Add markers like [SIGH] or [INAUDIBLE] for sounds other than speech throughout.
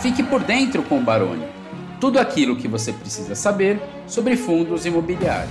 Fique por dentro com o Baroni. Tudo aquilo que você precisa saber sobre fundos imobiliários.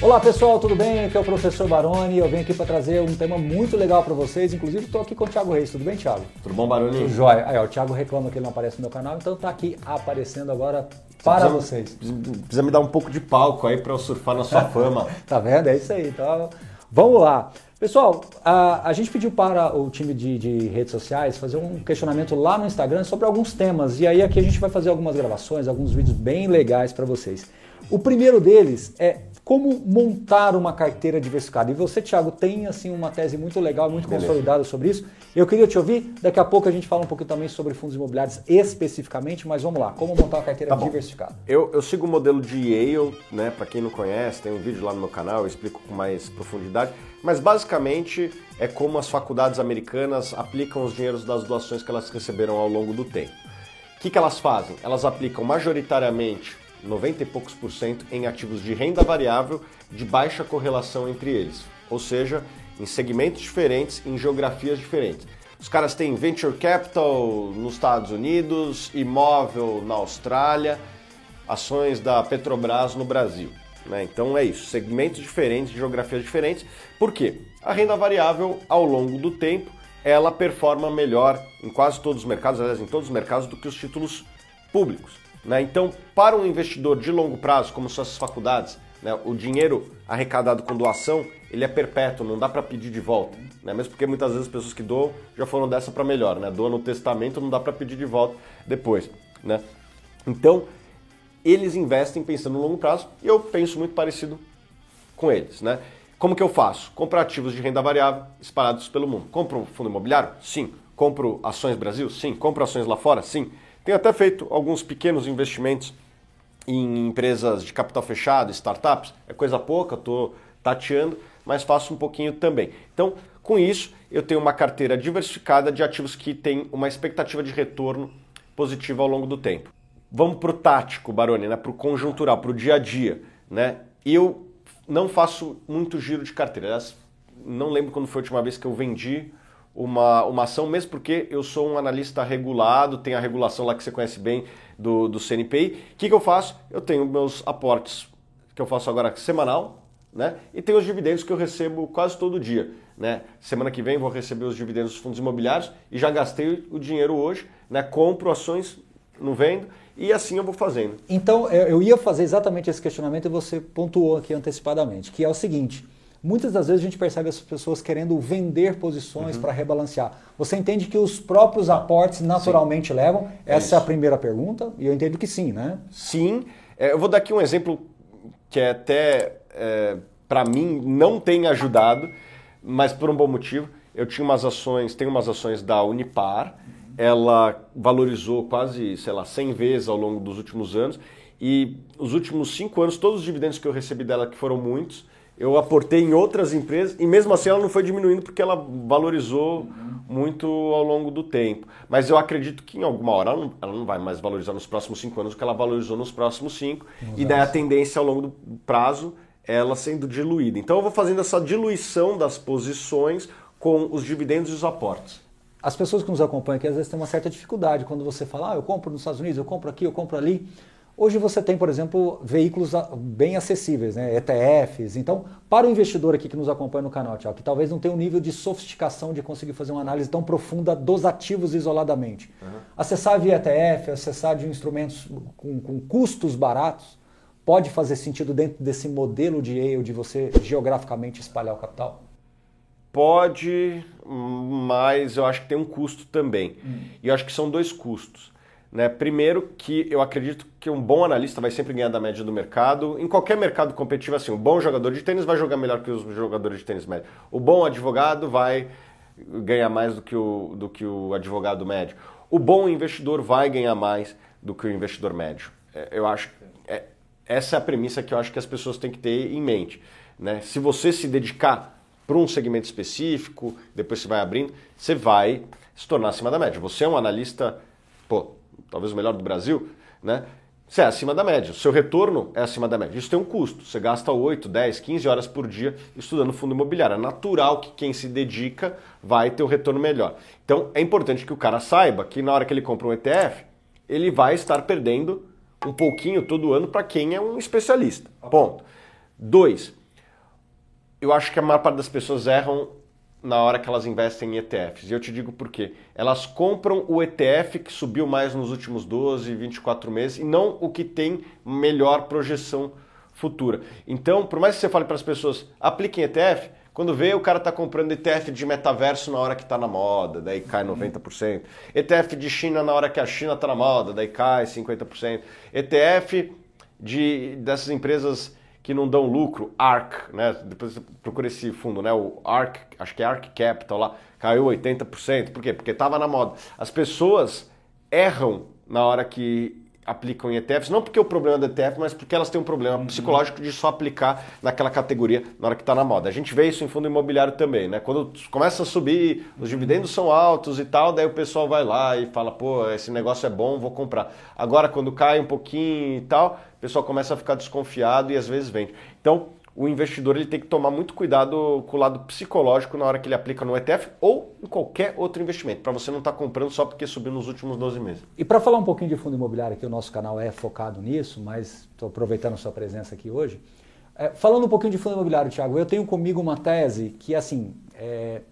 Olá pessoal, tudo bem? Aqui é o professor Baroni. Eu venho aqui para trazer um tema muito legal para vocês. Inclusive, estou aqui com o Thiago Reis. Tudo bem, Thiago? Tudo bom, Baroni? Tudo jóia. Aí, ó, o Thiago reclama que ele não aparece no meu canal, então está aqui aparecendo agora para precisa, vocês. Precisa me dar um pouco de palco aí para eu surfar na sua [LAUGHS] fama. tá vendo? É isso aí. Então, vamos lá. Pessoal, a, a gente pediu para o time de, de, redes sociais fazer um questionamento lá no Instagram sobre alguns temas. E aí aqui a gente vai fazer algumas gravações, alguns vídeos bem legais para vocês. O primeiro deles é como montar uma carteira diversificada. E você, Thiago, tem assim uma tese muito legal, muito Beleza. consolidada sobre isso. Eu queria te ouvir. Daqui a pouco a gente fala um pouquinho também sobre fundos imobiliários especificamente, mas vamos lá. Como montar uma carteira tá diversificada? Eu, eu, sigo o modelo de Yale, né? Para quem não conhece, tem um vídeo lá no meu canal, eu explico com mais profundidade. Mas basicamente é como as faculdades americanas aplicam os dinheiros das doações que elas receberam ao longo do tempo. O que, que elas fazem? Elas aplicam majoritariamente 90 e poucos por cento em ativos de renda variável de baixa correlação entre eles, ou seja, em segmentos diferentes, em geografias diferentes. Os caras têm venture capital nos Estados Unidos, imóvel na Austrália, ações da Petrobras no Brasil. Né? Então é isso, segmentos diferentes, geografias diferentes. Por quê? A renda variável, ao longo do tempo, ela performa melhor em quase todos os mercados, aliás, em todos os mercados, do que os títulos públicos. Né? Então, para um investidor de longo prazo, como suas faculdades, né, o dinheiro arrecadado com doação, ele é perpétuo, não dá para pedir de volta. Né? Mesmo porque muitas vezes as pessoas que doam já foram dessa para melhor. Né? Doa no testamento, não dá para pedir de volta depois. Né? Então, eles investem pensando no longo prazo e eu penso muito parecido com eles. Né? Como que eu faço? Compro ativos de renda variável espalhados pelo mundo. Compro fundo imobiliário? Sim. Compro ações Brasil? Sim. Compro ações lá fora? Sim. Tenho até feito alguns pequenos investimentos em empresas de capital fechado, startups. É coisa pouca, estou tateando, mas faço um pouquinho também. Então, com isso, eu tenho uma carteira diversificada de ativos que têm uma expectativa de retorno positiva ao longo do tempo. Vamos para o tático, Baroni, né? para o conjuntural, para o dia a dia. Né? Eu não faço muito giro de carteira. não lembro quando foi a última vez que eu vendi uma, uma ação, mesmo porque eu sou um analista regulado, tem a regulação lá que você conhece bem do, do CNPI. O que, que eu faço? Eu tenho meus aportes que eu faço agora semanal, né? E tenho os dividendos que eu recebo quase todo dia. Né? Semana que vem vou receber os dividendos dos fundos imobiliários e já gastei o dinheiro hoje, né? compro ações, não vendo, e assim eu vou fazendo. Então, eu ia fazer exatamente esse questionamento e você pontuou aqui antecipadamente, que é o seguinte. Muitas das vezes a gente percebe as pessoas querendo vender posições uhum. para rebalancear. Você entende que os próprios aportes naturalmente sim. levam? Essa é, é a primeira pergunta e eu entendo que sim, né? Sim. É, eu vou dar aqui um exemplo que é até, é, para mim, não tem ajudado, mas por um bom motivo. Eu tinha umas ações, tenho umas ações da Unipar, ela valorizou quase, sei lá, 100 vezes ao longo dos últimos anos. E os últimos cinco anos, todos os dividendos que eu recebi dela, que foram muitos, eu aportei em outras empresas e mesmo assim ela não foi diminuindo porque ela valorizou muito ao longo do tempo. Mas eu acredito que em alguma hora ela não, ela não vai mais valorizar nos próximos cinco anos o que ela valorizou nos próximos cinco. Exato. E daí a tendência ao longo do prazo ela sendo diluída. Então eu vou fazendo essa diluição das posições com os dividendos e os aportes. As pessoas que nos acompanham aqui às vezes têm uma certa dificuldade quando você fala, ah, eu compro nos Estados Unidos, eu compro aqui, eu compro ali. Hoje você tem, por exemplo, veículos bem acessíveis, né? ETFs. Então, para o investidor aqui que nos acompanha no canal, Tiago, que talvez não tenha um nível de sofisticação de conseguir fazer uma análise tão profunda dos ativos isoladamente, uhum. acessar via ETF, acessar de instrumentos com, com, custos baratos, pode fazer sentido dentro desse modelo de Yale de você geograficamente espalhar o capital? Pode, mas eu acho que tem um custo também. Hum. E eu acho que são dois custos. Né? Primeiro que eu acredito que um bom analista vai sempre ganhar da média do mercado. Em qualquer mercado competitivo, assim, um bom jogador de tênis vai jogar melhor que os jogadores de tênis médio. O bom advogado vai ganhar mais do que o, do que o advogado médio. O bom investidor vai ganhar mais do que o investidor médio. É, eu acho é, essa é a premissa que eu acho que as pessoas têm que ter em mente. Né? Se você se dedicar para um segmento específico, depois você vai abrindo, você vai se tornar acima da média. Você é um analista, pô, talvez o melhor do Brasil, né? você é acima da média. O seu retorno é acima da média. Isso tem um custo. Você gasta 8, 10, 15 horas por dia estudando fundo imobiliário. É natural que quem se dedica vai ter um retorno melhor. Então é importante que o cara saiba que na hora que ele compra um ETF, ele vai estar perdendo um pouquinho todo ano para quem é um especialista. Ponto. Dois, eu acho que a maior parte das pessoas erram na hora que elas investem em ETFs. E eu te digo por quê. Elas compram o ETF que subiu mais nos últimos 12, 24 meses e não o que tem melhor projeção futura. Então, por mais que você fale para as pessoas, apliquem ETF, quando vê o cara está comprando ETF de metaverso na hora que está na moda, daí cai 90%. ETF de China na hora que a China está na moda, daí cai 50%. ETF de, dessas empresas que não dão lucro, ARC, né? Depois você procura esse fundo, né? O ARC, acho que é ARC Capital lá, caiu 80%. Por quê? Porque estava na moda. As pessoas erram na hora que aplicam em ETFs, não porque o problema do ETF, mas porque elas têm um problema uhum. psicológico de só aplicar naquela categoria na hora que está na moda. A gente vê isso em fundo imobiliário também, né? Quando começa a subir, os dividendos são altos e tal, daí o pessoal vai lá e fala, pô, esse negócio é bom, vou comprar. Agora, quando cai um pouquinho e tal, o pessoal começa a ficar desconfiado e às vezes vende. Então, o investidor ele tem que tomar muito cuidado com o lado psicológico na hora que ele aplica no ETF ou em qualquer outro investimento, para você não estar tá comprando só porque subiu nos últimos 12 meses. E para falar um pouquinho de fundo imobiliário, que o nosso canal é focado nisso, mas estou aproveitando a sua presença aqui hoje. É, falando um pouquinho de fundo imobiliário, Thiago, eu tenho comigo uma tese que, assim, é,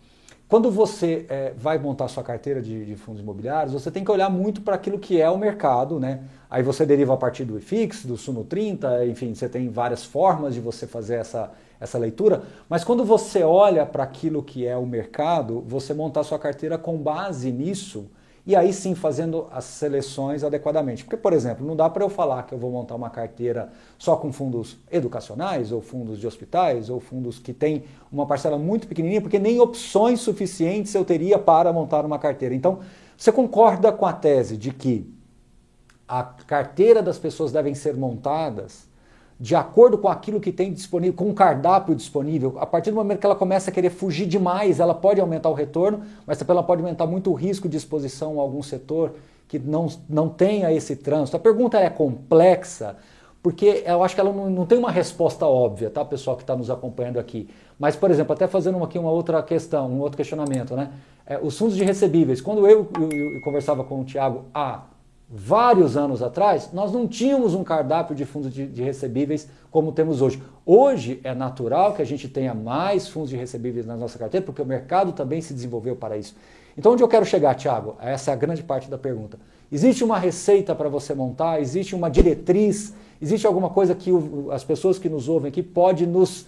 quando você é, vai montar sua carteira de, de, fundos imobiliários, você tem que olhar muito para aquilo que é o mercado, né? Aí você deriva a partir do IFIX, do Suno 30, enfim, você tem várias formas de você fazer essa, essa leitura. Mas quando você olha para aquilo que é o mercado, você montar sua carteira com base nisso e aí sim fazendo as seleções adequadamente. Porque, por exemplo, não dá para eu falar que eu vou montar uma carteira só com fundos educacionais, ou fundos de hospitais, ou fundos que têm uma parcela muito pequenininha, porque nem opções suficientes eu teria para montar uma carteira. Então, você concorda com a tese de que a carteira das pessoas devem ser montadas de acordo com aquilo que tem disponível, com o cardápio disponível. A partir do momento que ela começa a querer fugir demais, ela pode aumentar o retorno, mas também ela pode aumentar muito o risco de exposição a algum setor que não, não tenha esse trânsito. A pergunta é complexa, porque eu acho que ela não, não tem uma resposta óbvia, tá, pessoal que está nos acompanhando aqui. Mas, por exemplo, até fazendo aqui uma outra questão, um outro questionamento, né? É, os fundos de recebíveis. Quando eu, eu, eu conversava com o Tiago, ah, vários anos atrás, nós não tínhamos um cardápio de fundos de, de, recebíveis como temos hoje. Hoje é natural que a gente tenha mais fundos de recebíveis na nossa carteira, porque o mercado também se desenvolveu para isso. Então, onde eu quero chegar, Tiago? Essa é a grande parte da pergunta. Existe uma receita para você montar? Existe uma diretriz? Existe alguma coisa que o, as pessoas que nos ouvem aqui podem nos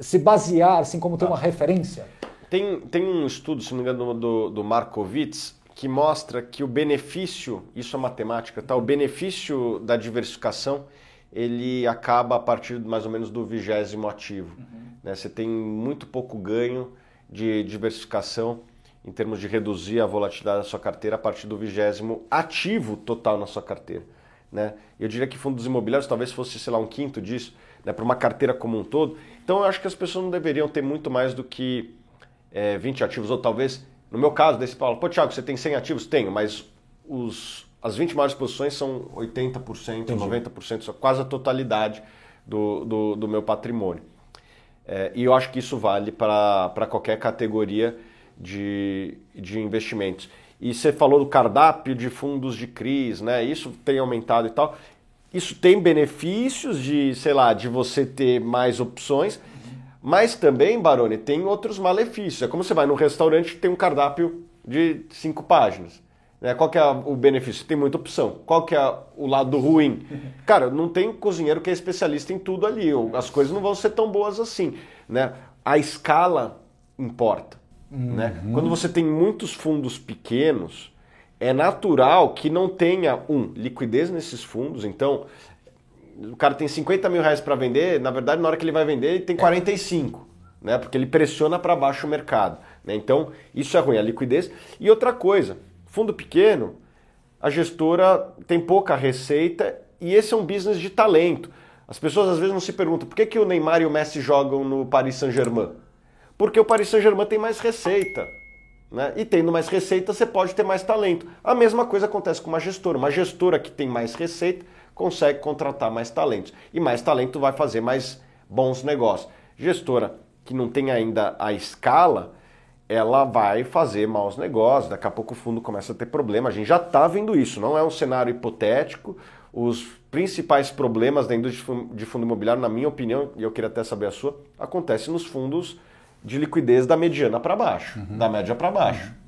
se basear, assim como ter uma referência? Tem, tem um estudo, se não me engano, do, do Markowitz, que mostra que o benefício, isso é matemática, tá? O benefício da diversificação ele acaba a partir mais ou menos do vigésimo ativo. Uhum. Né? Você tem muito pouco ganho de diversificação em termos de reduzir a volatilidade da sua carteira a partir do vigésimo ativo total na sua carteira. Né? Eu diria que fundos imobiliários talvez fosse, sei lá, um quinto disso, né? para uma carteira como um todo. Então eu acho que as pessoas não deveriam ter muito mais do que é, 20 ativos, ou talvez no meu caso, desse Paulo, pô, Thiago, você tem 100 ativos? Tenho, mas os, as 20 maiores posições são 80%, Entendi. 90%, quase a totalidade do, do, do meu patrimônio. É, e eu acho que isso vale para qualquer categoria de, de investimentos. E você falou do cardápio de fundos de CRIs, né? Isso tem aumentado e tal. Isso tem benefícios de, sei lá, de você ter mais opções, mas também, Baroni, tem outros malefícios. É como você vai num restaurante que tem um cardápio de cinco páginas. Né? Qual que é o benefício? Tem muita opção. Qual que é o lado ruim? [LAUGHS] Cara, não tem cozinheiro que é especialista em tudo ali. As coisas não vão ser tão boas assim. Né? A escala importa. Né? Uhum. Né? Quando você tem muitos fundos pequenos, é natural que não tenha, um, liquidez nesses fundos. Então, o cara tem 50 mil reais para vender, na verdade, na hora que ele vai vender, ele tem 45, né? Porque ele pressiona para baixo o mercado. Né? Então, isso é ruim, a liquidez. E outra coisa, fundo pequeno, a gestora tem pouca receita e esse é um business de talento. As pessoas às vezes não se perguntam por que, que o Neymar e o Messi jogam no Paris Saint-Germain. Porque o Paris Saint-Germain tem mais receita. Né? E tendo mais receita, você pode ter mais talento. A mesma coisa acontece com uma gestora. Uma gestora que tem mais receita consegue contratar mais talentos. E mais talento vai fazer mais bons negócios. Gestora que não tem ainda a escala, ela vai fazer maus negócios, daqui a pouco o fundo começa a ter problema. A gente já está vendo isso, não é um cenário hipotético. Os principais problemas da indústria de fundo imobiliário, na minha opinião, e eu queria até saber a sua, acontecem nos fundos de liquidez da mediana para baixo, uhum. da média para baixo. Uhum.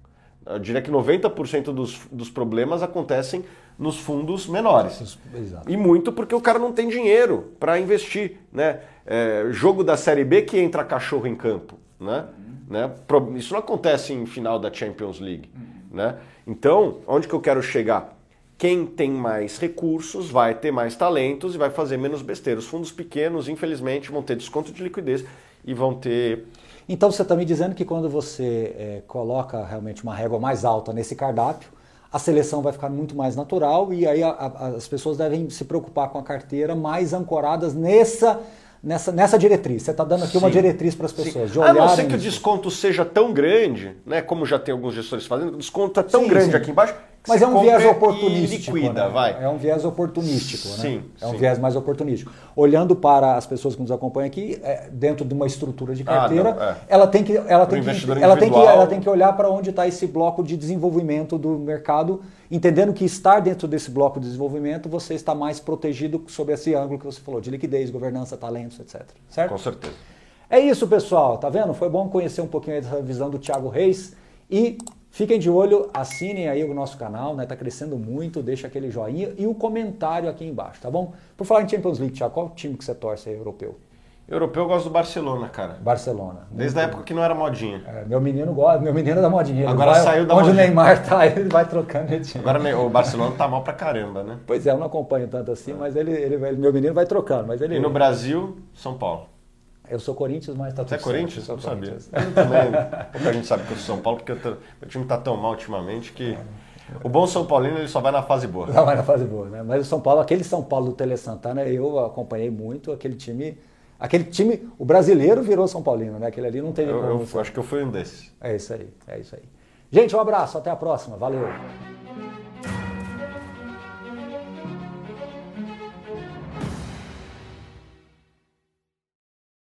Eu diria que 90% dos, dos problemas acontecem nos fundos menores. Exato. E muito porque o cara não tem dinheiro para investir. Né? É, jogo da Série B que entra cachorro em campo. Né? Né? Isso não acontece em final da Champions League. Né? Então, onde que eu quero chegar? Quem tem mais recursos vai ter mais talentos e vai fazer menos besteira. Os fundos pequenos, infelizmente, vão ter desconto de liquidez e vão ter. Então você está me dizendo que quando você é, coloca realmente uma régua mais alta nesse cardápio, a seleção vai ficar muito mais natural e aí a, a, as pessoas devem se preocupar com a carteira mais ancoradas nessa nessa, nessa diretriz. Você está dando aqui Sim. uma diretriz para as pessoas. De a não ser que o desconto seja tão grande, né, como já tem alguns gestores fazendo, o desconto é tão sim, grande aqui embaixo mas é um viés oportunístico. Liquida, né? vai. É um viés oportunístico, né? Sim. É um sim. viés mais oportunístico. Olhando para as pessoas que nos acompanham aqui, é, dentro de uma estrutura de carteira, ah, não, é. ela tem que, ela tem que, ela tem que, ela tem que olhar para onde está esse bloco de desenvolvimento do mercado, entendendo que estar dentro desse bloco de desenvolvimento, você está mais protegido sobre esse ângulo que você falou, de liquidez, governança, talentos, etc. Certo? Com certeza. É isso, pessoal. Tá vendo? Foi bom conhecer um pouquinho dessa visão do Thiago Reis e Fiquem de olho, assinem aí o nosso canal, né? Tá crescendo muito, deixa aquele joinha e o comentário aqui embaixo, tá bom? Por falar em Champions League, Thiago, qual time que você torce aí, europeu? Europeu eu gosto do Barcelona, cara. Barcelona. Desde a época que não era modinha. É, meu menino gosta, meu menino é da modinha. Agora vai, saiu da onde modinha. Onde o Neymar tá, ele vai trocando de time. Agora o Barcelona tá mal pra caramba, né? Pois é, eu não acompanho tanto assim, mas ele, ele, meu menino vai trocando. Mas ele, e no Brasil, São Paulo. Eu sou Corinthians, mas tá tudo Você é Corinthians? Não sabia. Eu também. Pouca gente sabe que eu sou São Paulo, porque meu time tá tão mal ultimamente que. O bom São Paulino ele só vai na fase boa. Só vai na fase boa, né? Mas o São Paulo, aquele São Paulo do Tele Santana, eu acompanhei muito, aquele time. Aquele time, o brasileiro virou São Paulino, né? Aquele ali não tem eu, eu, eu acho que eu fui um desses. É isso aí, é isso aí. Gente, um abraço, até a próxima. Valeu.